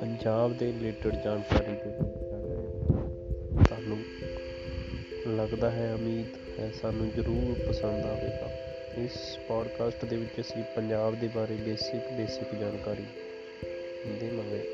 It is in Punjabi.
ਪੰਜਾਬ ਦੇ ਰਿਲੇਟਡ ਜਾਣਕਾਰੀ ਦੇ ਤੁਹਾਨੂੰ ਲੱਗਦਾ ਹੈ, ਉਮੀਦ ਹੈ, ਸਾਨੂੰ ਜ਼ਰੂਰ ਪਸੰਦ ਆਵੇਗਾ। ਇਸ ਪੋਡਕਾਸਟ ਦੇ ਵਿੱਚ ਅਸੀਂ ਪੰਜਾਬ ਦੇ ਬਾਰੇ ਬੇਸਿਕ ਬੇਸਿਕ ਜਾਣਕਾਰੀ ਦੇਵਾਂਗੇ।